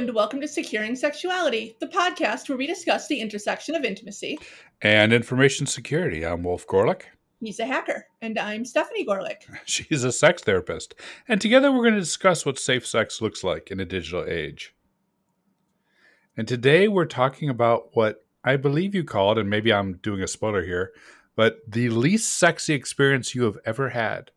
And welcome to Securing Sexuality, the podcast where we discuss the intersection of intimacy and information security. I'm Wolf Gorlick. He's a hacker, and I'm Stefani Goerlich. She's a sex therapist. And together we're going to discuss what safe sex looks like in a digital age. And today we're talking about what I believe you called, and maybe I'm doing a spoiler here, but the least sexy experience you have ever had.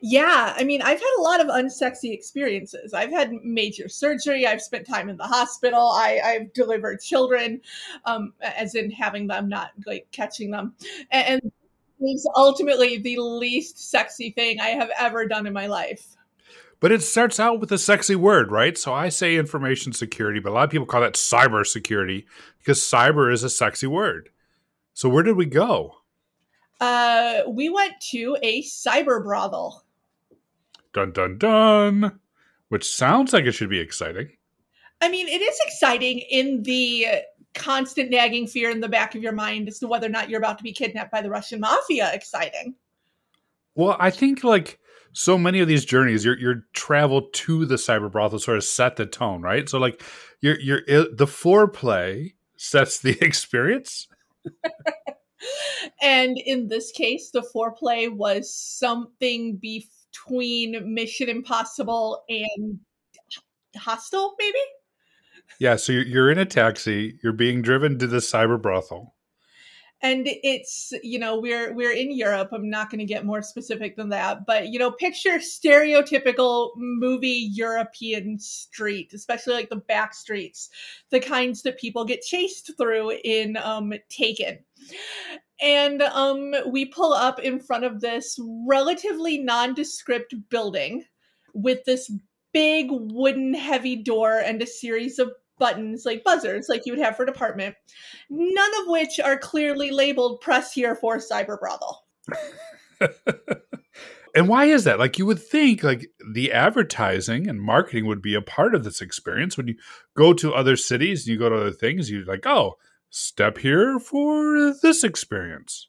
Yeah, I mean, I've had a lot of unsexy experiences. I've had major surgery. I've spent time in the hospital. I, have delivered children, um, as in having them, not like catching them. And, and it's ultimately the least sexy thing I have ever done in my life. But it starts out with a sexy word, right? So I say information security, but a lot of people call that cyber security because cyber is a sexy word. So where did we go? Uh, we went to a cyber brothel. Dun dun dun. Which sounds like it should be exciting. I mean, it is exciting in the constant nagging fear in the back of your mind as to whether or not you're about to be kidnapped by the Russian mafia exciting. Well, I think like so many of these journeys, your your travel to the cyber brothel sort of set the tone, right? So like your your the foreplay sets the experience. and in this case, the foreplay was something between Mission Impossible and Hostel, maybe. Yeah, so you're in a taxi, you're being driven to the cyber brothel and it's you know we're we're in Europe. I'm not going to get more specific than that, but you know, picture stereotypical movie European street, especially like the back streets, the kinds that people get chased through in um, Taken. And um, we pull up in front of this relatively nondescript building with this big wooden heavy door and a series of buttons like buzzers like you would have for a department none of which are clearly labeled press here for cyber brothel. And why is that? Like you would think like the advertising and marketing would be a part of this experience. When you go to other cities and you go to other things you're like oh step here for this experience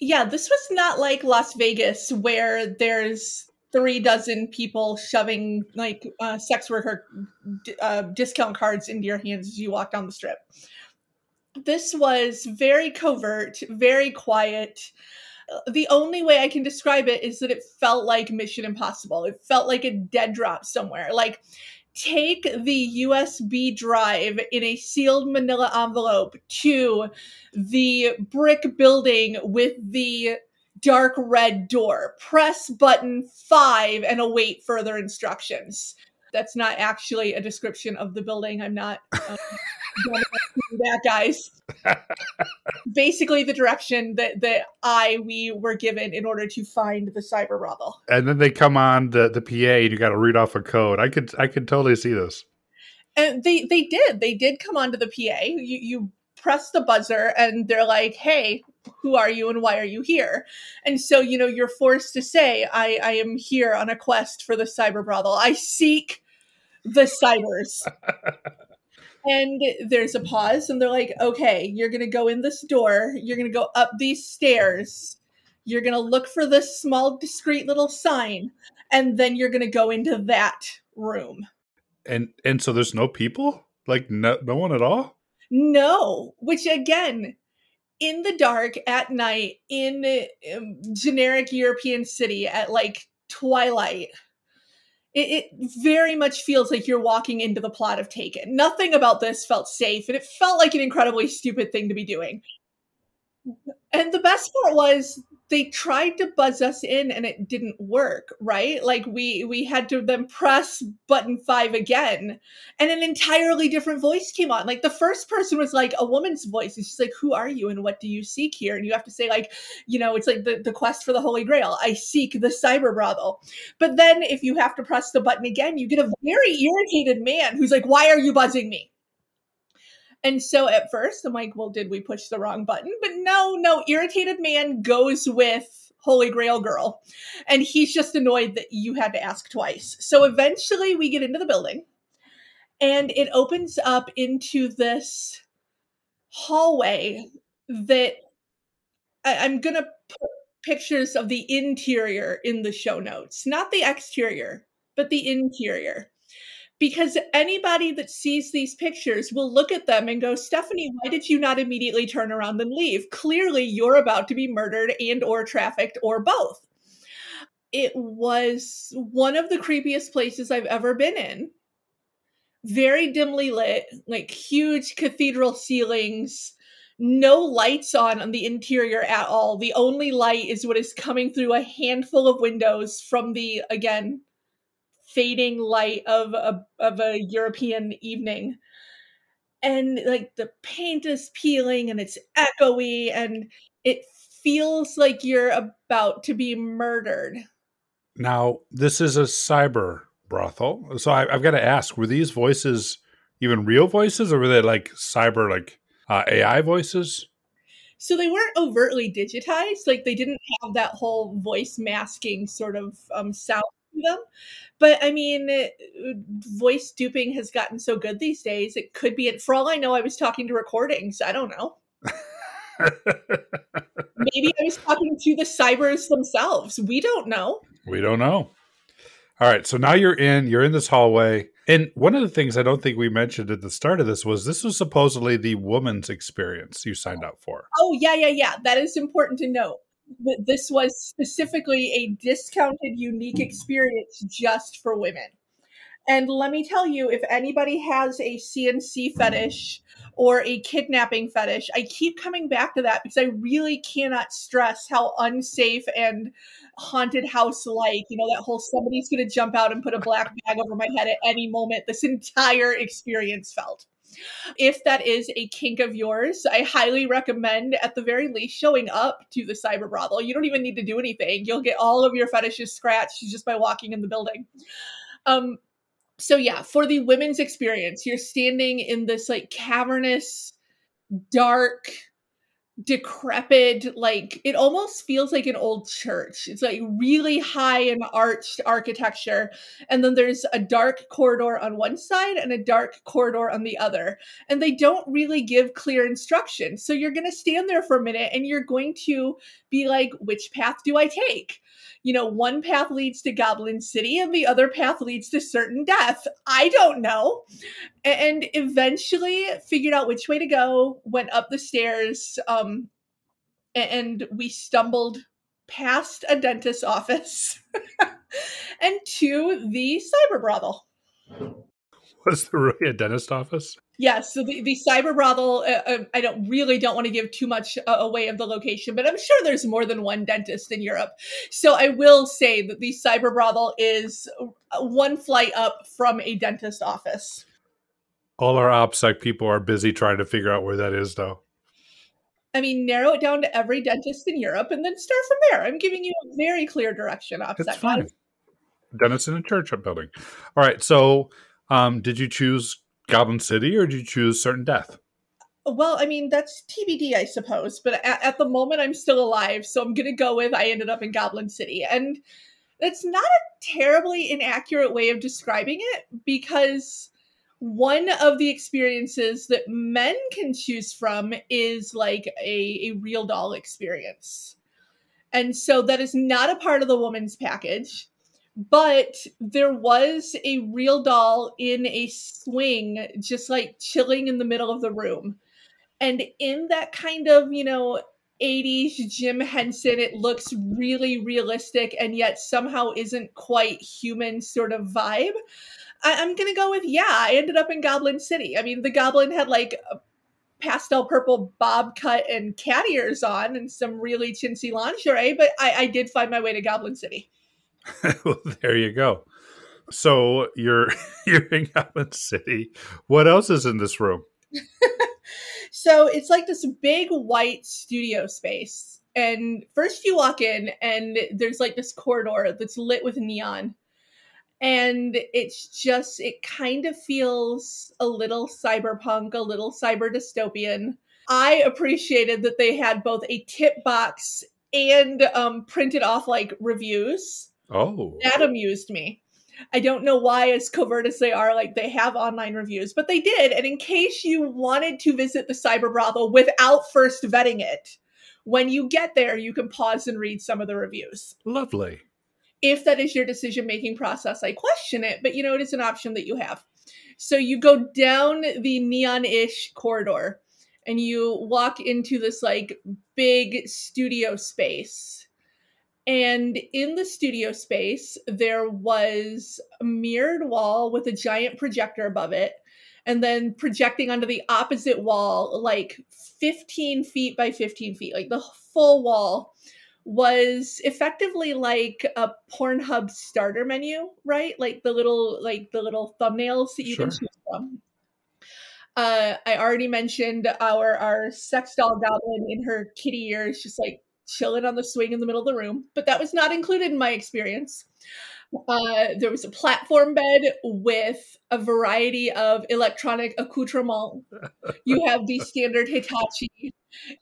yeah this was not like las vegas where there's three dozen people shoving like uh, sex worker uh, discount cards into your hands as you walk down the strip. This was very covert, very quiet. The only way I can describe it is that it felt like Mission Impossible. It felt like a dead drop somewhere. Like, take the USB drive in a sealed manila envelope to the brick building with the dark red door. Press button five and await further instructions. That's not actually a description of the building. I'm not um, that, guys. Basically, the direction that that I we were given in order to find the cyber brothel. And then they come on the the PA, and you got to read off a code. I could I could totally see this. And they they did they did come onto the PA. You you press the buzzer, and they're like, "Hey, who are you and why are you here? And so, you know, you're forced to say, I, I am here on a quest for the cyber brothel. I seek the cybers. and there's a pause, and they're like, okay, you're going to go in this door, you're going to go up these stairs, you're going to look for this small, discreet little sign, and then you're going to go into that room. And and so there's no people? Like no no one at all? No, which again, in the dark at night in um, generic European city at like twilight. It, it, very much feels like you're walking into the plot of Taken. Nothing about this felt safe, and it felt like an incredibly stupid thing to be doing. And the best part was they tried to buzz us in and it didn't work right? Like we we had to then press button 5 again and an entirely different voice came on. Like the first person was like a woman's voice and she's like who are you and what do you seek here? And you have to say like you know it's like the, the quest for the holy grail. I seek the cyber brothel but then if you have to press the button again you get a very irritated man who's like why are you buzzing me and so at first, I'm like, well, did we push the wrong button? But no, no, irritated man goes with Holy Grail girl. And he's just annoyed that you had to ask twice. So eventually we get into the building and it opens up into this hallway that I, am going to put pictures of the interior in the show notes, not the exterior, but the interior because anybody that sees these pictures will look at them and go stefani why did you not immediately turn around and leave? Clearly you're about to be murdered and or trafficked or both. It was one of the creepiest places i've ever been in. Very dimly lit like huge cathedral ceilings no lights on on the interior at all. The only light is what is coming through a handful of windows from the again fading light of a of a European evening. And like the paint is peeling and it's echoey and it feels like you're about to be murdered. Now, this is a cyber brothel. So I, have got to ask, were these voices even real voices or were they like cyber, like uh, AI voices? So they weren't overtly digitized. Like they didn't have that whole voice masking sort of um, sound to them. But I mean, uh, voice duping has gotten so good these days. It could be, for all I know, I was talking to recordings. I don't know. Maybe I was talking to the cybers themselves. We don't know. We don't know. All right, so now you're in. You're in this hallway, and one of the things I don't think we mentioned at the start of this was this was supposedly the woman's experience you signed up for. Oh yeah, yeah, yeah. That is important to note this was specifically a discounted, unique experience just for women. And let me tell you, if anybody has a CNC fetish or a kidnapping fetish, I keep coming back to that because I really cannot stress how unsafe and haunted house like, you know, that whole somebody's going to jump out and put a black bag over my head at any moment this entire experience felt. If that is a kink of yours, I highly recommend at the very least showing up to the cyber brothel. You don't even need to do anything. You'll get all of your fetishes scratched just by walking in the building. Um, so yeah, for the women's experience, you're standing in this like cavernous, dark, decrepit like it almost feels like an old church. It's like really high and arched architecture and then there's a dark corridor on one side and a dark corridor on the other and they don't really give clear instructions. So you're going to stand there for a minute and you're going to be like which path do i take you know one path leads to goblin city and the other path leads to certain death. I don't know. And eventually figured out which way to go went up the stairs um, and we stumbled past a dentist's office and to the cyber brothel was there really a dentist office Yes, so the, the cyber brothel. Uh, uh, I don't really don't want to give too much uh, away of the location, but I'm sure there's more than one dentist in Europe. So I will say that the cyber brothel is uh, one flight up from a dentist office. All our OPSEC people are busy trying to figure out where that is, though. I mean, narrow it down to every dentist in Europe, and then start from there. I'm giving you a very clear direction. OPSEC. It's fine. Dentist in a church building. All right. So, um, did you choose Goblin City, or did you choose certain death? Well, I mean, that's TBD, I suppose. But at, at the moment, I'm still alive, so I'm going to go with I ended up in Goblin City. And that's not a terribly inaccurate way of describing it because one of the experiences that men can choose from is like a, a real doll experience. And so that is not a part of the woman's package but there was a real doll in a swing just like chilling in the middle of the room. And in that kind of you know 80s jim henson it looks really realistic and yet somehow isn't quite human sort of vibe. I- am gonna go with yeah i ended up in goblin city. I mean the goblin had like pastel purple bob cut and cat ears on and some really chintzy lingerie but I, I did find my way to goblin city well, there you go. So you're you're in Goblin City. What else is in this room? so it's like this big white studio space. And first you walk in and there's like this corridor that's lit with neon. And it's just it kind of feels a little cyberpunk, a little cyber dystopian. I appreciated that they had both a tip box and um, printed off like reviews Oh. That amused me. I don't know why, as covert as they are, like they have online reviews, but they did. And in case you wanted to visit the cyber brothel without first vetting it, when you get there, you can pause and read some of the reviews. Lovely. If that is your decision making process, I question it, but you know, it is an option that you have. So you go down the neon ish corridor and you walk into this like big studio space. And in the studio space, there was a mirrored wall with a giant projector above it. And then projecting onto the opposite wall, like 15 feet by 15 feet, like the full wall, was effectively like a Pornhub starter menu, right? Like the little like the little thumbnails that you sure. can choose from. Uh, I already mentioned our our sex doll goblin in her kitty ears, just like chilling on the swing in the middle of the room. But that was not included in my experience. Uh, there was a platform bed with a variety of electronic accoutrement. You have the standard Hitachi.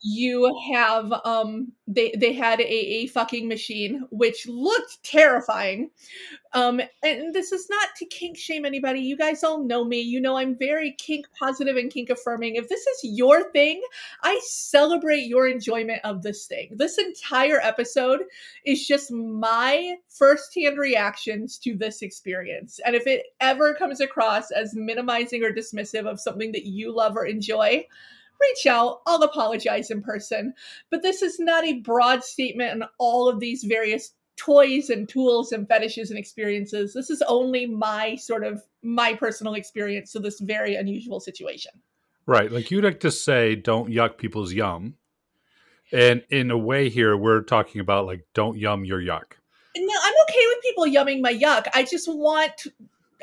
You have um they they had a, a fucking machine which looked terrifying. Um and this is not to kink shame anybody. You guys all know me. You know I'm very kink positive and kink affirming. If this is your thing, I celebrate your enjoyment of this thing. This entire episode is just my firsthand reactions to this experience. And if it ever comes across as minimizing or dismissive of something that you love or enjoy, reach out. I'll apologize in person. But this is not a broad statement on all of these various toys and tools and fetishes and experiences. This is only my sort of my personal experience to this very unusual situation. Right. Like you'd like to say, don't yuck people's yum. And in a way, here we're talking about like, don't yum your yuck. No, I'm okay with people yumming my yuck. I just want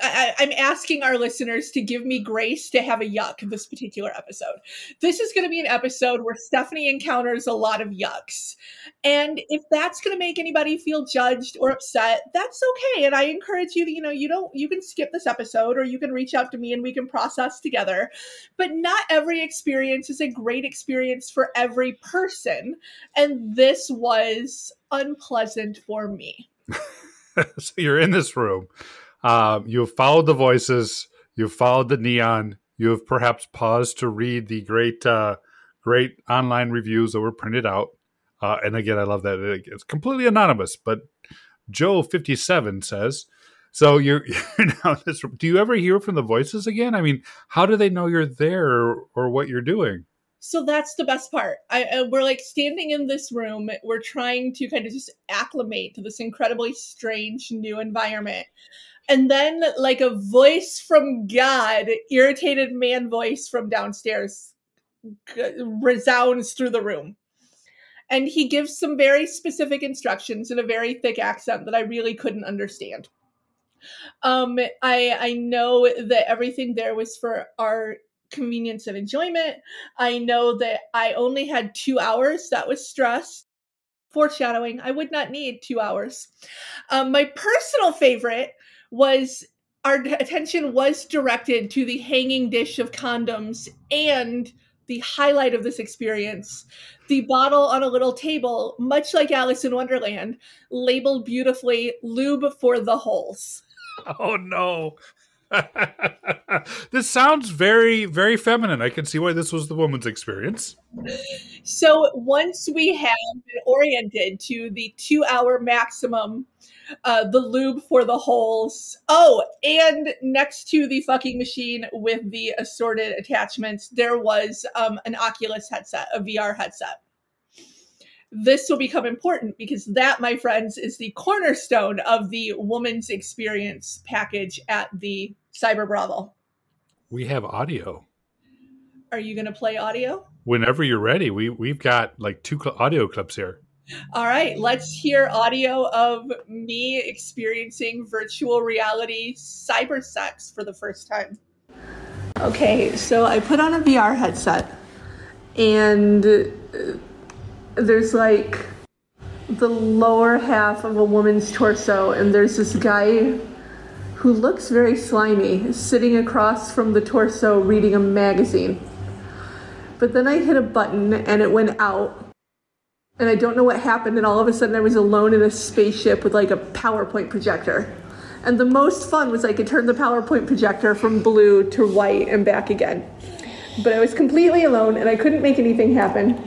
I, am asking our listeners to give me grace to have a yuck this particular episode. This is going to be an episode where Stefani encounters a lot of yucks. And if that's going to make anybody feel judged or upset, that's okay. And I encourage you to, you know, you don't, you can skip this episode or you can reach out to me and we can process together. But not every experience is a great experience for every person. And this was unpleasant for me. so you're in this room um, you have followed the voices. You've followed the neon. You have perhaps paused to read the great, uh, great online reviews that were printed out. Uh, and again, I love that it's completely anonymous. But Joe fifty seven says, "So you're, you're now this. Do you ever hear from the voices again? I mean, how do they know you're there or, or what you're doing?" so that's the best part. I, we're like standing in this room. We're trying to kind of just acclimate to this incredibly strange new environment. And then, like a voice from God, irritated man voice from downstairs, resounds through the room. And he gives some very specific instructions in a very thick accent that I really couldn't understand. Um, I I know that everything there was for our convenience and enjoyment. I know that I only had two hours. That was stress. Foreshadowing. I would not need two hours. Um, my personal favorite was our attention was directed to the hanging dish of condoms and the highlight of this experience the bottle on a little table much like alice in wonderland labeled beautifully lube for the holes. Oh no this sounds very very feminine i can see why this was the woman's experience so once we have been oriented to the two hour maximum uh, the lube for the holes. Oh, and next to the fucking machine with the assorted attachments, there was um, an Oculus headset, a VR headset. This will become important because that, my friends, is the cornerstone of the woman's experience package at the Cyber Brothel. We have audio. Are you going to play audio? Whenever you're ready. We we've got like two cl- audio clips here. All right, let's hear audio of me experiencing virtual reality cyber sex for the first time. Okay, so I put on a VR headset, and uh, there's like the lower half of a woman's torso, and there's this guy who looks very slimy sitting across from the torso reading a magazine. But then I hit a button and it went out and I don't know what happened, and all of a sudden I was alone in a spaceship with like a PowerPoint projector. And the most fun was I could turn the PowerPoint projector from blue to white and back again. But I was completely alone and I couldn't make anything happen.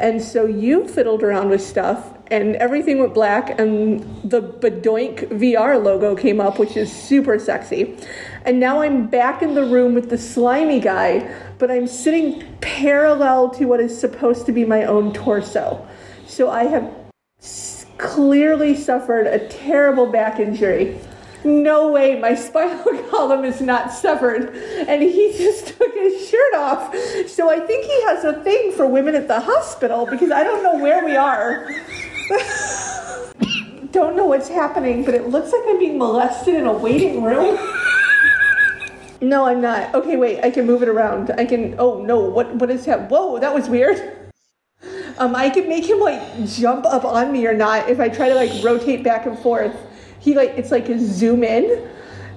And so you fiddled around with stuff and everything went black, and the Badoink VR logo came up, which is super sexy. And now I'm back in the room with the slimy guy, but I'm sitting parallel to what is supposed to be my own torso. So I have clearly suffered a terrible back injury no way, my spinal column is not severed. And he just took his shirt off. So I think he has a thing for women at the hospital because I don't know where we are. don't know what's happening, but it looks like I'm being molested in a waiting room. No, I'm not. Okay, wait, I can move it around. I can, oh no, what, what is that? Whoa, that was weird. Um, I can make him like jump up on me or not if I try to like rotate back and forth he like it's like a zoom in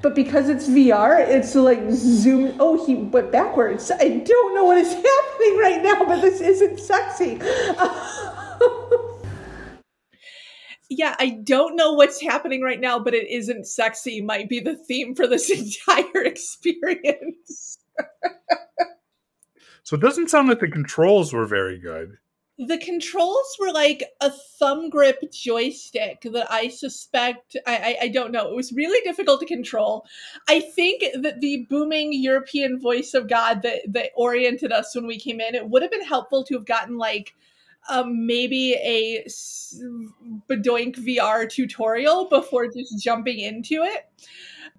but because it's VR, it's like zoom. Oh, he went backwards. I don't know what is happening right now, but this isn't sexy. Yeah, I don't know what's happening right now, but it isn't sexy. Might be the theme for this entire experience. so it doesn't sound like the controls were very good the controls were like a thumb grip joystick that I suspect I, I, I don't know. It was really difficult to control. I think that the booming European voice of God that that oriented us when we came in, it would have been helpful to have gotten like um, maybe a Badoink VR tutorial before just jumping into it.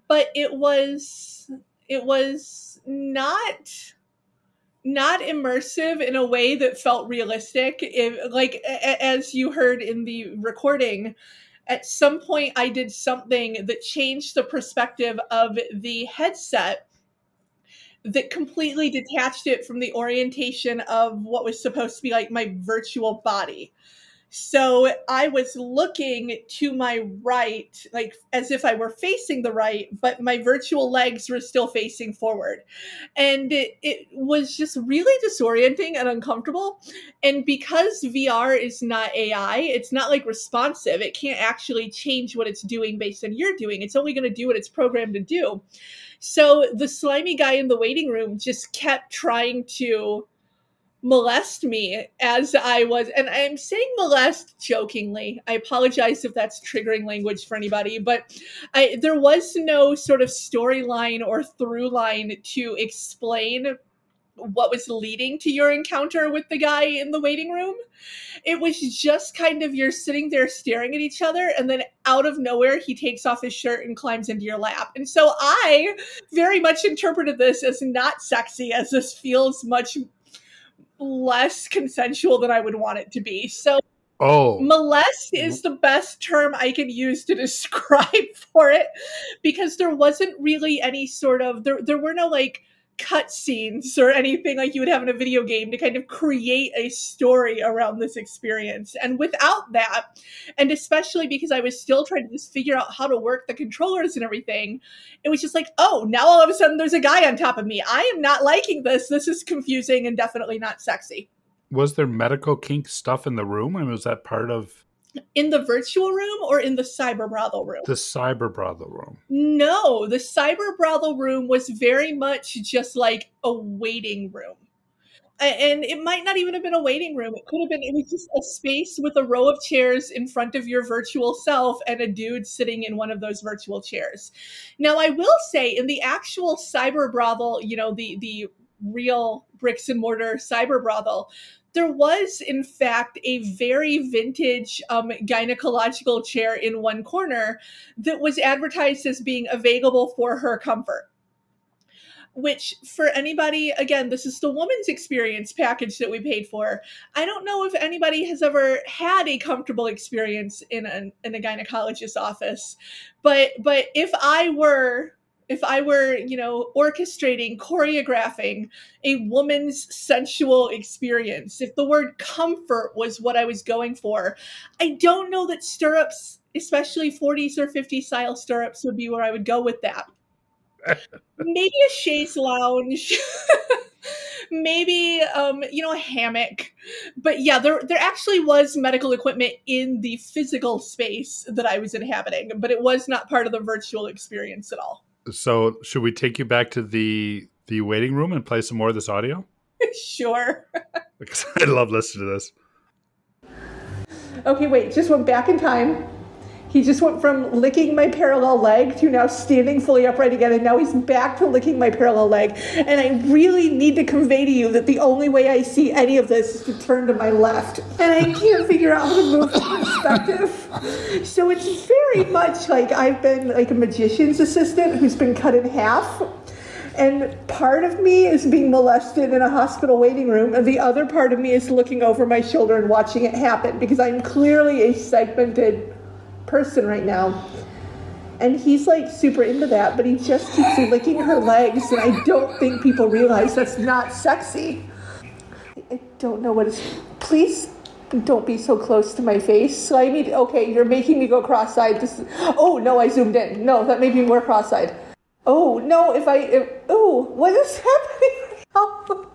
But it was it was not not immersive in a way that felt realistic. If, like as you heard in the recording, at some point I did something that changed the perspective of the headset that completely detached it from the orientation of what was supposed to be like my virtual body. So I was looking to my right, like as if I were facing the right, but my virtual legs were still facing forward. And it, it was just really disorienting and uncomfortable. And because VR is not AI, it's not like responsive, it can't actually change what it's doing based on you're doing. It's only going to do what it's programmed to do. So the slimy guy in the waiting room just kept trying to molest me as I was, and I'm saying molest jokingly. I apologize if that's triggering language for anybody, but I, there was no sort of storyline or through line to explain what was leading to your encounter with the guy in the waiting room. It was just kind of you're sitting there staring at each other, and then out of nowhere, he takes off his shirt and climbs into your lap. And so I very much interpreted this as not sexy, as this feels much less consensual than I would want it to be. So Oh. Molest is mm-hmm. the best term I can use to describe for it because there wasn't really any sort of there there were no like cutscenes or anything like you would have in a video game to kind of create a story around this experience. And without that, and especially because I was still trying to just figure out how to work the controllers and everything, it was just like, oh, now all of a sudden there's a guy on top of me. I am not liking this. This is confusing and definitely not sexy. Was there medical kink stuff in the room? And was that part of in the virtual room or in the cyber brothel room? The cyber brothel room. No, the cyber brothel room was very much just like a waiting room. And it might not even have been a waiting room. It could have been, it was just a space with a row of chairs in front of your virtual self and a dude sitting in one of those virtual chairs. Now, I will say in the actual cyber brothel, you know, the, the real bricks and mortar cyber brothel, there was, in fact, a very vintage um, gynecological chair in one corner that was advertised as being available for her comfort. Which, for anybody, again, this is the woman's experience package that we paid for. I don't know if anybody has ever had a comfortable experience in a, in a gynecologist's office, but but if I were if I were, you know, orchestrating, choreographing a woman's sensual experience, if the word comfort was what I was going for, I don't know that stirrups, especially 40s or 50s style stirrups, would be where I would go with that. Maybe a chaise lounge. Maybe um, you know, a hammock. But yeah, there there actually was medical equipment in the physical space that I was inhabiting, but it was not part of the virtual experience at all. So, should we take you back to the the waiting room and play some more of this audio? sure. because I love listening to this. Okay, wait, just went back in time. He just went from licking my parallel leg to now standing fully upright again, and now he's back to licking my parallel leg. And I really need to convey to you that the only way I see any of this is to turn to my left. And I can't figure out how to move perspective. So it's very much like I've been like a magician's assistant who's been cut in half. And part of me is being molested in a hospital waiting room, and the other part of me is looking over my shoulder and watching it happen because I'm clearly a segmented person right now. And he's like super into that, but he just keeps licking her legs, and I don't think people realize that's not sexy. I don't know what is. Please don't be so close to my face. So I mean, okay, you're making me go cross-eyed. This. Is, oh no, I zoomed in. No, that made me more cross-eyed. Oh no, if I. If, oh, what is happening?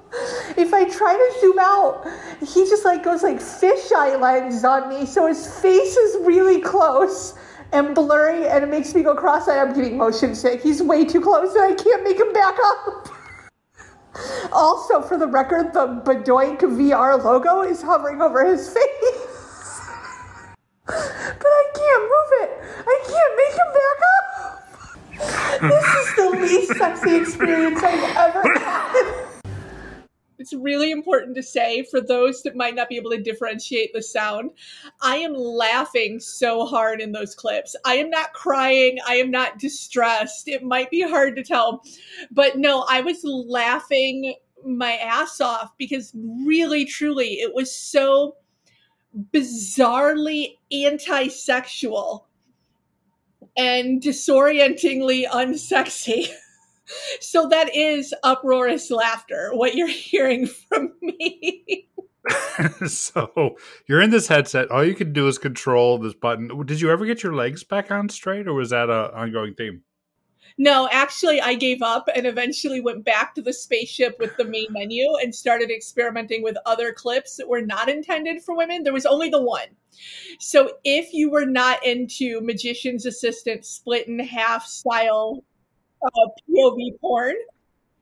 If I try to zoom out, he just like goes like fisheye lens on me. So his face is really close and blurry, and it makes me go cross-eyed. I'm getting motion sick. He's way too close, and I can't make him back up. also, for the record, the Badoink VR logo is hovering over his face. but I can't move it. I can't make him back up. this is the least sexy experience I've ever had it's really important to say for those that might not be able to differentiate the sound, I am laughing so hard in those clips. I am not crying. I am not distressed. It might be hard to tell, but no, I was laughing my ass off because really, truly, it was so bizarrely anti sexual and disorientingly unsexy. so that is uproarious laughter, what you're hearing from me. so you're in this headset. All you can do is control this button. Did you ever get your legs back on straight, or was that an ongoing theme? No, actually, I gave up and eventually went back to the spaceship with the main menu and started experimenting with other clips that were not intended for women. There was only the one. So if you were not into Magician's Assistant split in half style uh, POV porn,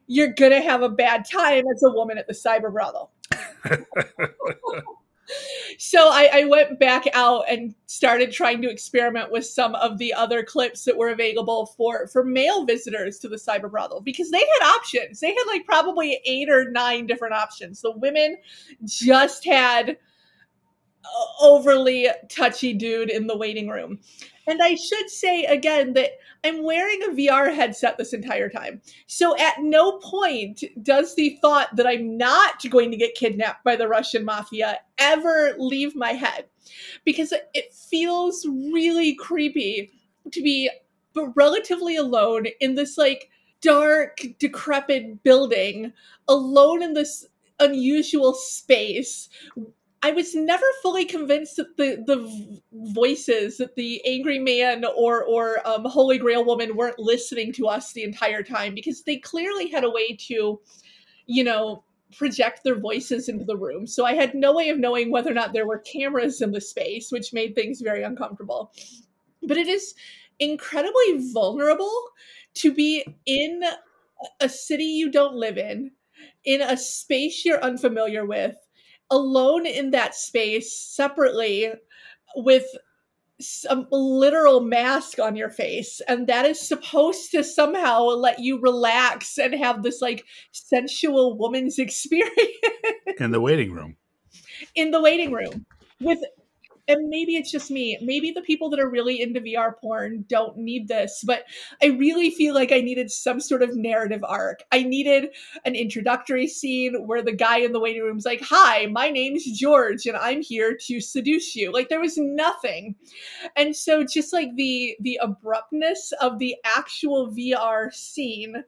you're gonna have a bad time as a woman at the cyber brothel. so I, I, went back out and started trying to experiment with some of the other clips that were available for for male visitors to the cyber brothel because they had options. They had like probably eight or nine different options. The women just had overly touchy dude in the waiting room. And I should say again that I'm wearing a VR headset this entire time. So at no point does the thought that I'm not going to get kidnapped by the Russian mafia ever leave my head. Because it feels really creepy to be relatively alone in this like dark, decrepit building, alone in this unusual space I was never fully convinced that the the voices that the angry man or or um, holy grail woman weren't listening to us the entire time because they clearly had a way to, you know, project their voices into the room. So I had no way of knowing whether or not there were cameras in the space, which made things very uncomfortable. But it is incredibly vulnerable to be in a city you don't live in, in a space you're unfamiliar with alone in that space separately with some literal mask on your face. And that is supposed to somehow let you relax and have this like sensual woman's experience. In the waiting room. In the waiting room. With and maybe it's just me. Maybe the people that are really into VR porn don't need this, but I really feel like I needed some sort of narrative arc. I needed an introductory scene where the guy in the waiting room is like, "Hi, my name's George and I'm here to seduce you." Like there was nothing. And so just like the the abruptness of the actual VR scene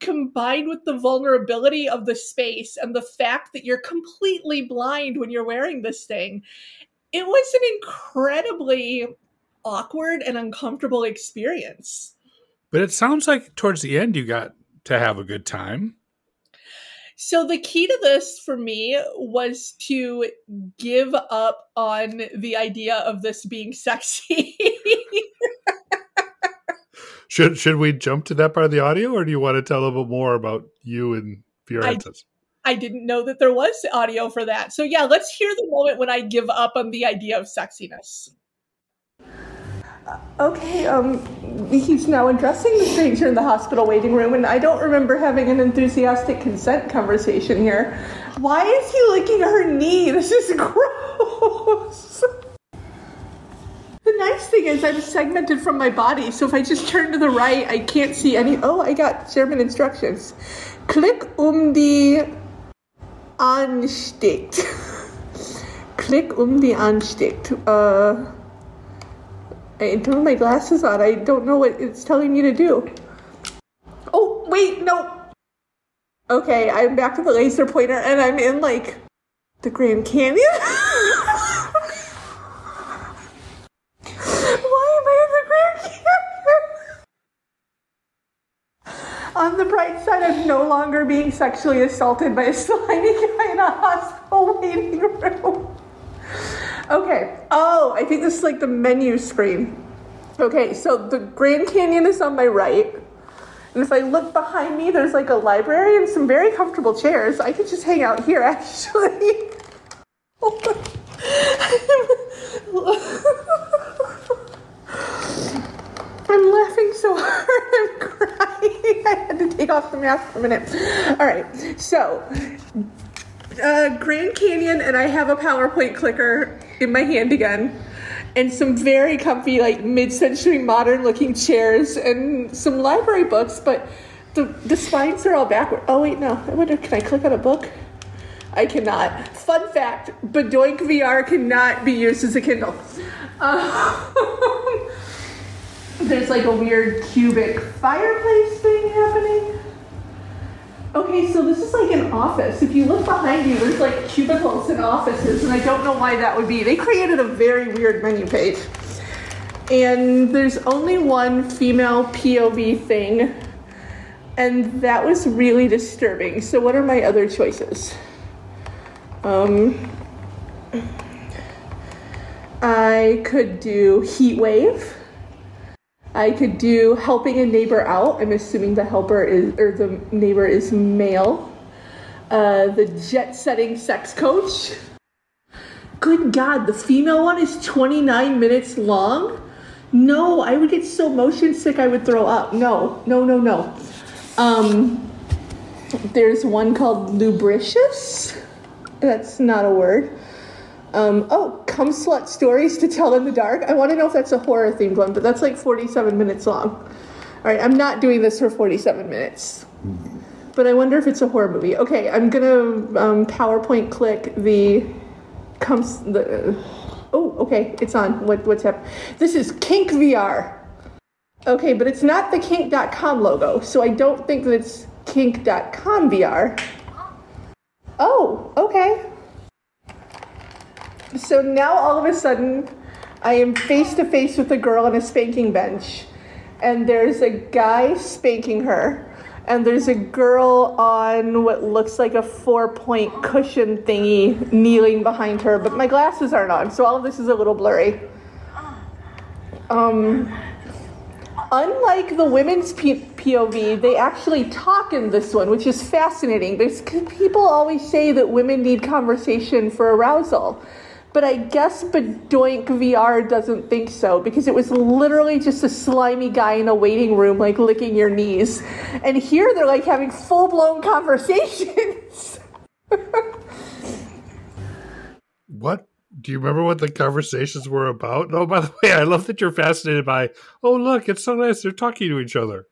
combined with the vulnerability of the space and the fact that you're completely blind when you're wearing this thing it was an incredibly awkward and uncomfortable experience. But it sounds like towards the end you got to have a good time. So the key to this for me was to give up on the idea of this being sexy. should should we jump to that part of the audio or do you want to tell a little bit more about you and headsets? I didn't know that there was audio for that. So yeah, let's hear the moment when I give up on the idea of sexiness. Okay, um, he's now addressing the stranger in the hospital waiting room, and I don't remember having an enthusiastic consent conversation here. Why is he licking her knee? This is gross. The nice thing is I'm segmented from my body, so if I just turn to the right, I can't see any. Oh, I got German instructions. Click um die Anstieg. Click um die Anstieg. Uh, I don't have my glasses on. I don't know what it's telling me to do. Oh, wait, no. Okay, I'm back to the laser pointer and I'm in like the Grand Canyon. On the bright side, I'm no longer being sexually assaulted by a slimy guy in a hospital waiting room. Okay. Oh, I think this is like the menu screen. Okay, so the Grand Canyon is on my right. And if I look behind me, there's like a library and some very comfortable chairs. I could just hang out here actually. I'm laughing so hard, I'm crying. I had to take off the mask for a minute. All right, so uh, Grand Canyon, and I have a PowerPoint clicker in my hand again, and some very comfy, like mid century modern looking chairs, and some library books, but the, the spines are all backward. Oh, wait, no. I wonder, can I click on a book? I cannot. Fun fact Badoink VR cannot be used as a Kindle. Uh, there's like a weird cubic fireplace thing happening. Okay, so this is like an office. If you look behind you, there's like cubicles and offices, and I don't know why that would be. They created a very weird menu page. And there's only one female POV thing, and that was really disturbing. So, what are my other choices? Um, I could do heat wave. I could do helping a neighbor out. I'm assuming the helper is or the neighbor is male. Uh, the jet setting sex coach. Good God, the female one is 29 minutes long. No, I would get so motion sick I would throw up. No, no, no, no. Um, there's one called lubricious. That's not a word. Um, oh, come slut stories to tell in the dark. I want to know if that's a horror themed one, but that's like 47 minutes long. All right, I'm not doing this for 47 minutes. But I wonder if it's a horror movie. Okay, I'm gonna um, PowerPoint click the comes the. oh, okay, it's on. What, what's up? This is Kink VR. Okay, but it's not the kink.com logo, so I don't think that it's kink.com VR. Oh, okay. So now all of a sudden, I am face to face with a girl on a spanking bench, and there's a guy spanking her, and there's a girl on what looks like a four point cushion thingy kneeling behind her, but my glasses aren't on, so all of this is a little blurry. Um, unlike the women's P- POV, they actually talk in this one, which is fascinating because people always say that women need conversation for arousal. But I guess Badoink VR doesn't think so because it was literally just a slimy guy in a waiting room, like licking your knees. And here they're like having full blown conversations. what? Do you remember what the conversations were about? Oh, by the way, I love that you're fascinated by, oh, look, it's so nice. They're talking to each other.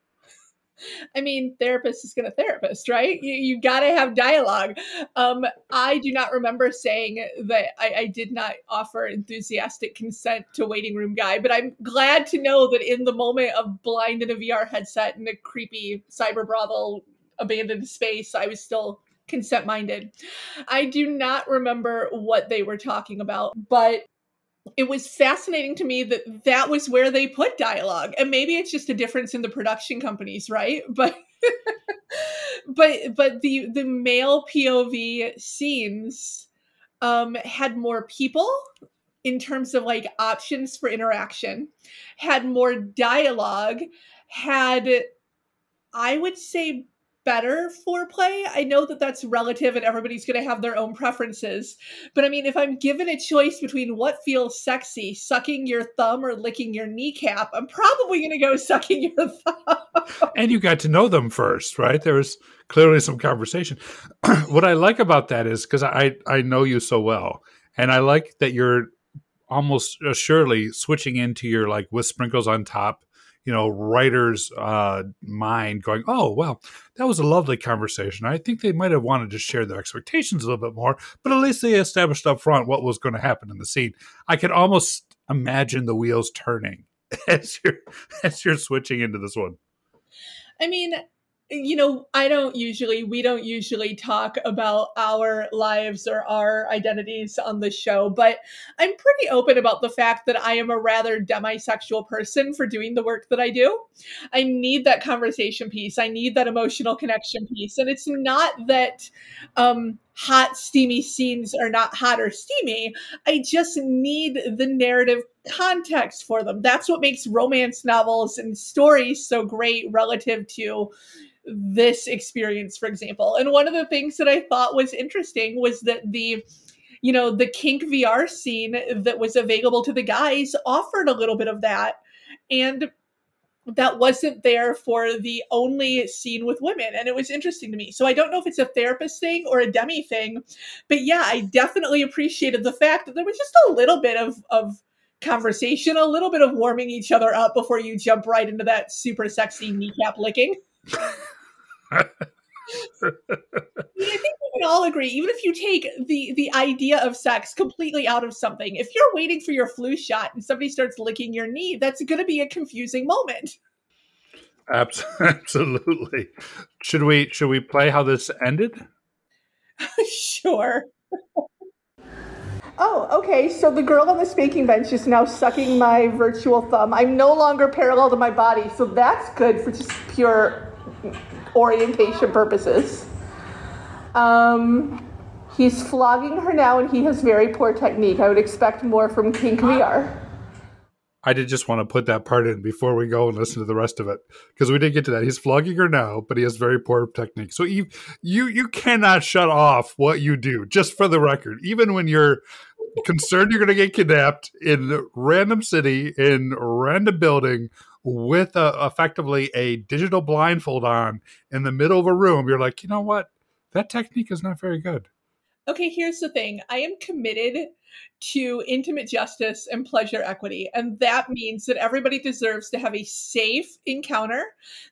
I mean, therapist is going to therapist, right? You, you got to have dialogue. Um, I do not remember saying that I, I, did not offer enthusiastic consent to waiting room guy, but I'm glad to know that in the moment of blind in a VR headset in a creepy cyber brothel abandoned space, I was still consent minded. I do not remember what they were talking about, but it was fascinating to me that that was where they put dialogue. And maybe it's just a difference in the production companies right? But but but the the male pov scenes um had more people in terms of like options for interaction had more dialogue had i would say better foreplay. I know that that's relative and everybody's going to have their own preferences. But I mean, if I'm given a choice between what feels sexy, sucking your thumb or licking your kneecap, I'm probably going to go sucking your thumb. and you got to know them first, right? There was clearly some conversation. what I like about that is because I, I know you so well, and I like that you're almost uh, surely switching into your like with sprinkles on top you know writer's uh, mind going oh well that was a lovely conversation. I think they might have wanted to share their expectations a little bit more but at least they established up front what was going to happen in the scene. I could almost imagine the wheels turning as you're as you're switching into this one. I mean you know, I don't usually, we don't usually talk about our lives or our identities on the show, but I'm pretty open about the fact that I am a rather demisexual person for doing the work that I do. I need that conversation piece, I need that emotional connection piece. And it's not that, um, hot steamy scenes are not hot or steamy i just need the narrative context for them that's what makes romance novels and stories so great relative to this experience, for example. And one of the things that I thought was interesting was that the you know, the kink VR scene that was available to the guys offered a little bit of that. And that wasn't there for the only scene with women. And it was interesting to me. So I don't know if it's a therapist thing or a demi thing, but yeah, I definitely appreciated the fact that there was just a little bit of, of conversation, a little bit of warming each other up before you jump right into that super sexy kneecap licking. I think we can all agree, even if you take the the idea of sex completely out of something, if you're waiting for your flu shot and somebody starts licking your knee, that's going to be a confusing moment. Absolutely. Should we should we play how this ended? sure. Oh, okay. So the girl on the spanking bench is now sucking my virtual thumb. I'm no longer parallel to my body, so that's good for just pure orientation purposes. Um, he's flogging her now, and he has very poor technique. I would expect more from Kink VR. I did just want to put that part in before we go and listen to the rest of it because we did get to that. He's flogging her now, but he has very poor technique. So you you you cannot shut off what you do. Just for the record, even when you're concerned you're going to get kidnapped in random city in random building with a, effectively a digital blindfold on in the middle of a room, you're like, you know what? That technique is not very good. Okay, here's the thing. I am committed to intimate justice and pleasure equity. And that means that everybody deserves to have a safe encounter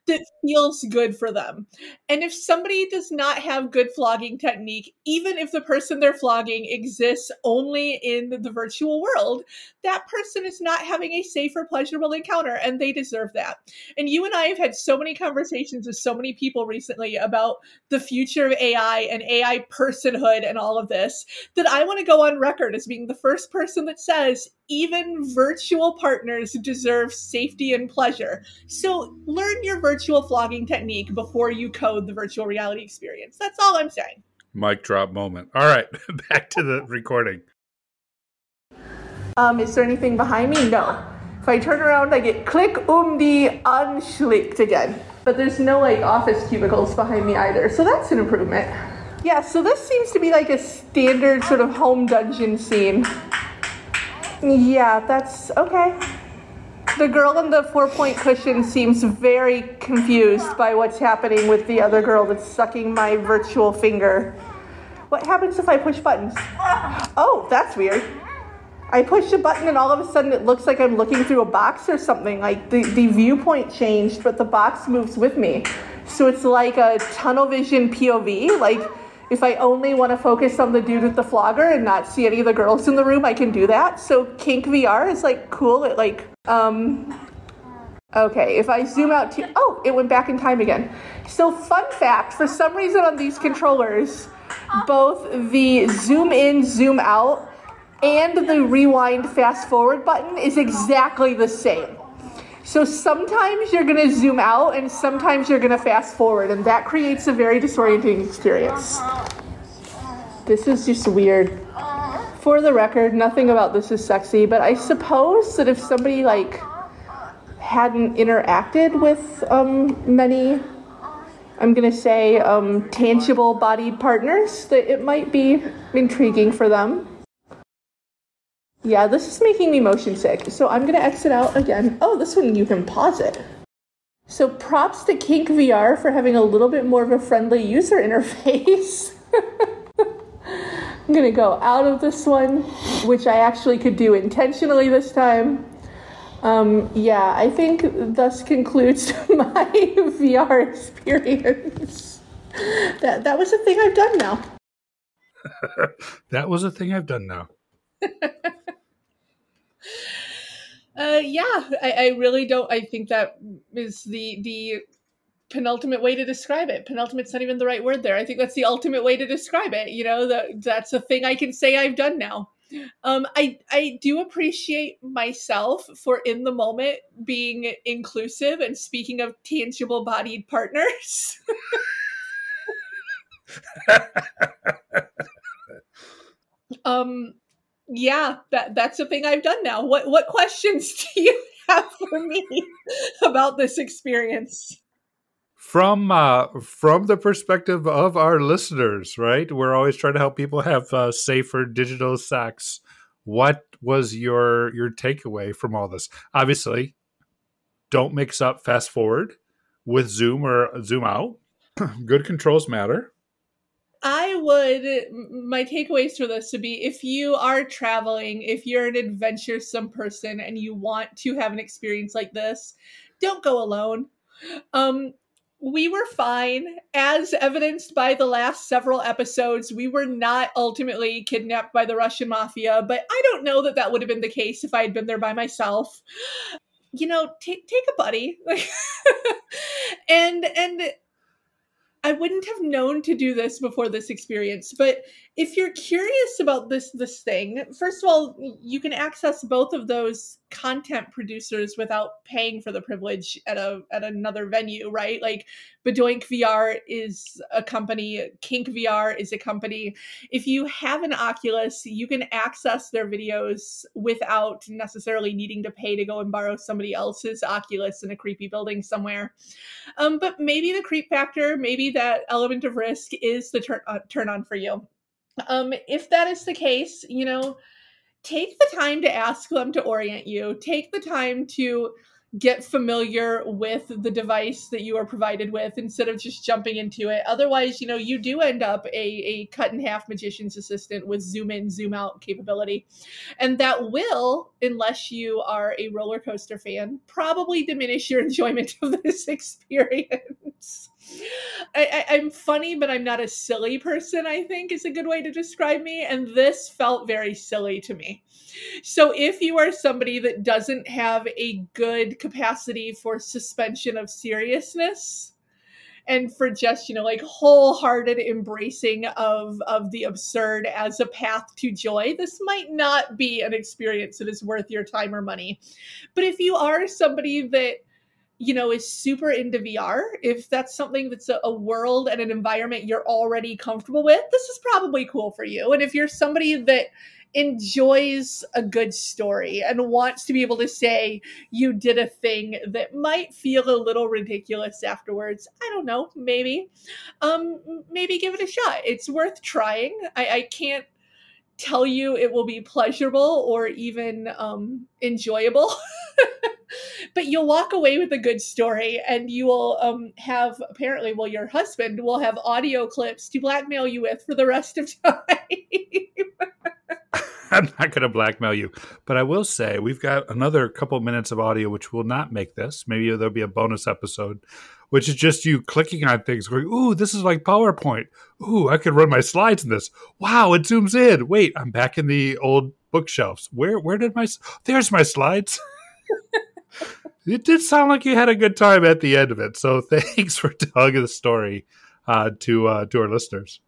that feels good for them. And if somebody does not have good flogging technique, even if the person they're flogging exists only in the virtual world, that person is not having a safe or pleasurable encounter and they deserve that. And you and I have had so many conversations with so many people recently about the future of AI and AI personhood and all of this that I want to go on record as being the first person that says even virtual partners deserve safety and pleasure. So learn your virtual flogging technique before you code the virtual reality experience. That's all I'm saying. Mic drop moment. All right, back to the recording. Um, is there anything behind me? No. If I turn around, I get click um die unschlickt again. But there's no like office cubicles behind me either, so that's an improvement. Yeah, so this seems to be like a standard sort of home dungeon scene. Yeah, that's okay. The girl in the four point cushion seems very confused by what's happening with the other girl that's sucking my virtual finger. What happens if I push buttons? Oh, that's weird. I push a button and all of a sudden it looks like I'm looking through a box or something. Like the, the viewpoint changed, but the box moves with me. So it's like a tunnel vision POV. Like if I only want to focus on the dude with the flogger and not see any of the girls in the room, I can do that. So Kink VR is like cool. It like um Okay, if I zoom out to oh, it went back in time again. So fun fact, for some reason on these controllers, both the zoom in, zoom out, and the rewind fast forward button is exactly the same. So sometimes you're going to zoom out and sometimes you're going to fast forward, and that creates a very disorienting experience. This is just weird. For the record, nothing about this is sexy, but I suppose that if somebody like hadn't interacted with um, many I'm going to say um, tangible bodied partners, that it might be intriguing for them. Yeah, this is making me motion sick. So I'm going to exit out again. Oh, this one you can pause it. So props to Kink VR for having a little bit more of a friendly user interface. I'm going to go out of this one, which I actually could do intentionally this time. Um, yeah, I think thus concludes my VR experience. That that was a thing I've done now. that was a thing I've done now. Uh, yeah, I, I really don't. I think that is the the penultimate way to describe it. Penultimate's not even the right word there. I think that's the ultimate way to describe it. You know, the, that's a thing I can say I've done now. Um, I I do appreciate myself for in the moment being inclusive and speaking of tangible bodied partners. um yeah, that that's a thing I've done now. What what questions do you have for me about this experience? From uh, from the perspective of our listeners, right? We're always trying to help people have uh, safer digital sex. What was your your takeaway from all this? Obviously, don't mix up fast forward with zoom or zoom out. Good controls matter. I would my takeaways for this would be if you are traveling, if you're an adventuresome person and you want to have an experience like this, don't go alone. Um we were fine. As evidenced by the last several episodes we were not ultimately kidnapped by the russian mafia but i don't know that that would have been the case if i had been there by myself. You know take take a buddy. And and I wouldn't have known to do this before this experience, but if you're curious about this this thing, first of all, you can access both of those content producers without paying for the privilege at a at another venue, right? Like Badoink VR is a company, Kink VR is a company. If you have an Oculus, you can access their videos without necessarily needing to pay to go and borrow somebody else's Oculus in a creepy building somewhere. Um, but maybe the creep factor, maybe that element of risk is the turn uh, turn on for you. Um, if that is the case, you know, take the time to ask them to orient you. Take the time to get familiar with the device that you are provided with instead of just jumping into it. Otherwise, you know, you do end up a, a cut in half magician's assistant with zoom in, zoom out capability. And that will, unless you are a roller coaster fan, probably diminish your enjoyment of this experience. I, am funny, but I'm not a silly person, I think is a good way to describe me. And this felt very silly to me. So if you are somebody that doesn't have a good capacity for suspension of seriousness, and for just you know like wholehearted embracing of of the absurd as a path to joy this might not be an experience that is worth your time or money but if you are somebody that you know, is super into VR, if that's something that's a, a, world and an environment you're already comfortable with, this is probably cool for you. And if you're somebody that enjoys a good story and wants to be able to say you did a thing that might feel a little ridiculous afterwards, I don't know, maybe, um, maybe give it a shot. It's worth trying. I, I can't tell you it will be pleasurable or even um, enjoyable. but you'll walk away with a good story and you will um, have apparently well your husband will have audio clips to blackmail you with for the rest of time. I'm not going to blackmail you but i will say we've got another couple minutes of audio which will not make this. Maybe there'll be a bonus episode which is just you clicking on things going ooh this is like powerpoint. Ooh i could run my slides in this. Wow it zooms in. Wait i'm back in the old bookshelves. Where where did my there's my slides it did sound like you had a good time at the end of it. So thanks for telling the story uh, to uh, to our listeners.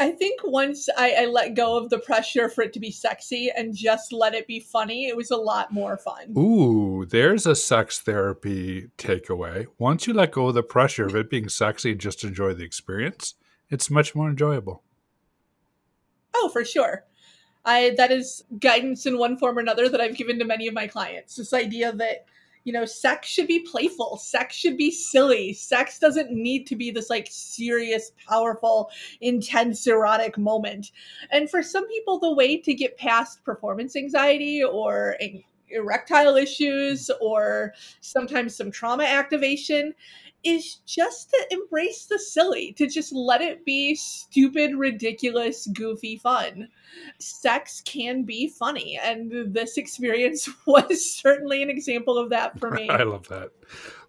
I think once I, I, let go of the pressure for it to be sexy and just let it be funny, it was a lot more fun. Ooh, there's a sex therapy takeaway. Once you let go of the pressure of it being sexy and just enjoy the experience, it's much more enjoyable. Oh, for sure. I that is guidance in one form or another that I've given to many of my clients. This idea that you know, sex should be playful, sex should be silly. Sex doesn't need to be this like serious, powerful, intense erotic moment. And for some people the way to get past performance anxiety or erectile issues or sometimes some trauma activation is just to embrace the silly, to just let it be stupid, ridiculous, goofy fun. Sex can be funny, and this experience was certainly an example of that for me. I love that.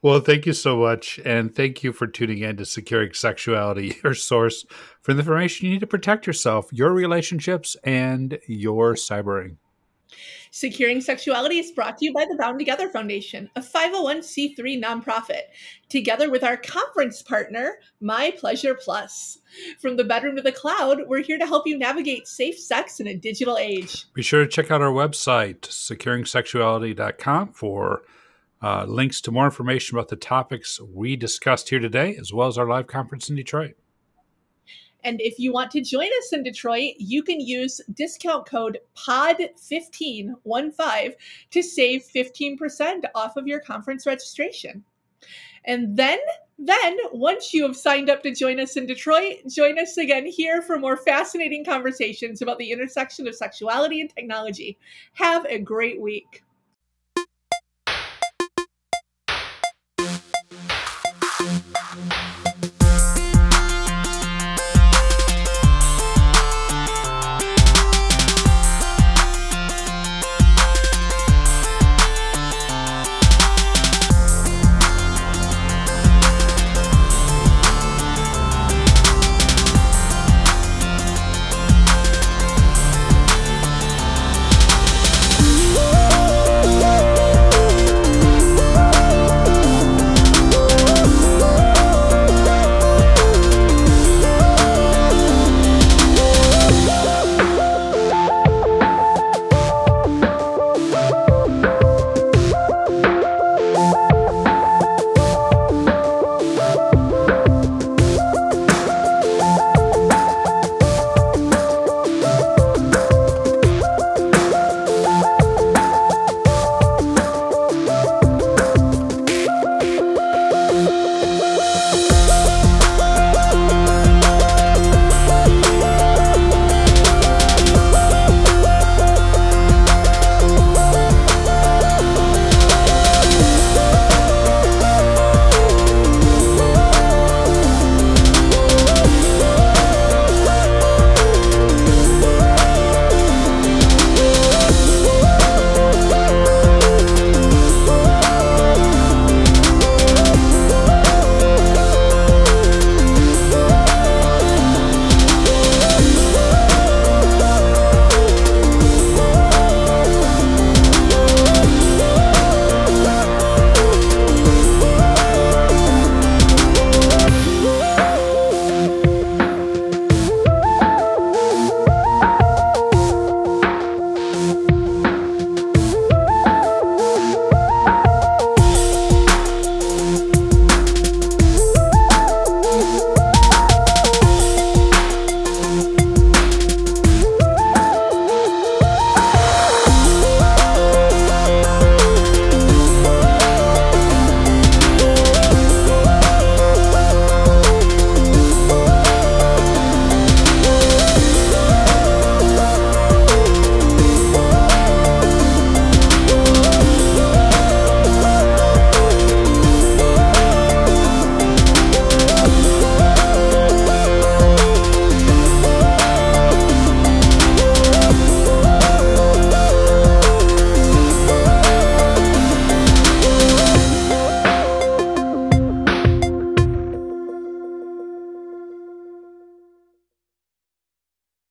Well, thank you so much, and thank you for tuning in to Securing Sexuality, your source for the information you need to protect yourself, your relationships, and your cybering. Securing Sexuality is brought to you by the Bound Together Foundation, a 501c3 nonprofit, together with our conference partner, My Pleasure Plus. From the bedroom to the cloud, we're here to help you navigate safe sex in a digital age. Be sure to check out our website, securingsexuality.com, for uh, links to more information about the topics we discussed here today, as well as our live conference in Detroit. And if you want to join us in Detroit, you can use discount code POD1515 to save 15% off of your conference registration. And then then, once you have signed up to join us in Detroit, join us again here for more fascinating conversations about the intersection of sexuality and technology. Have a great week.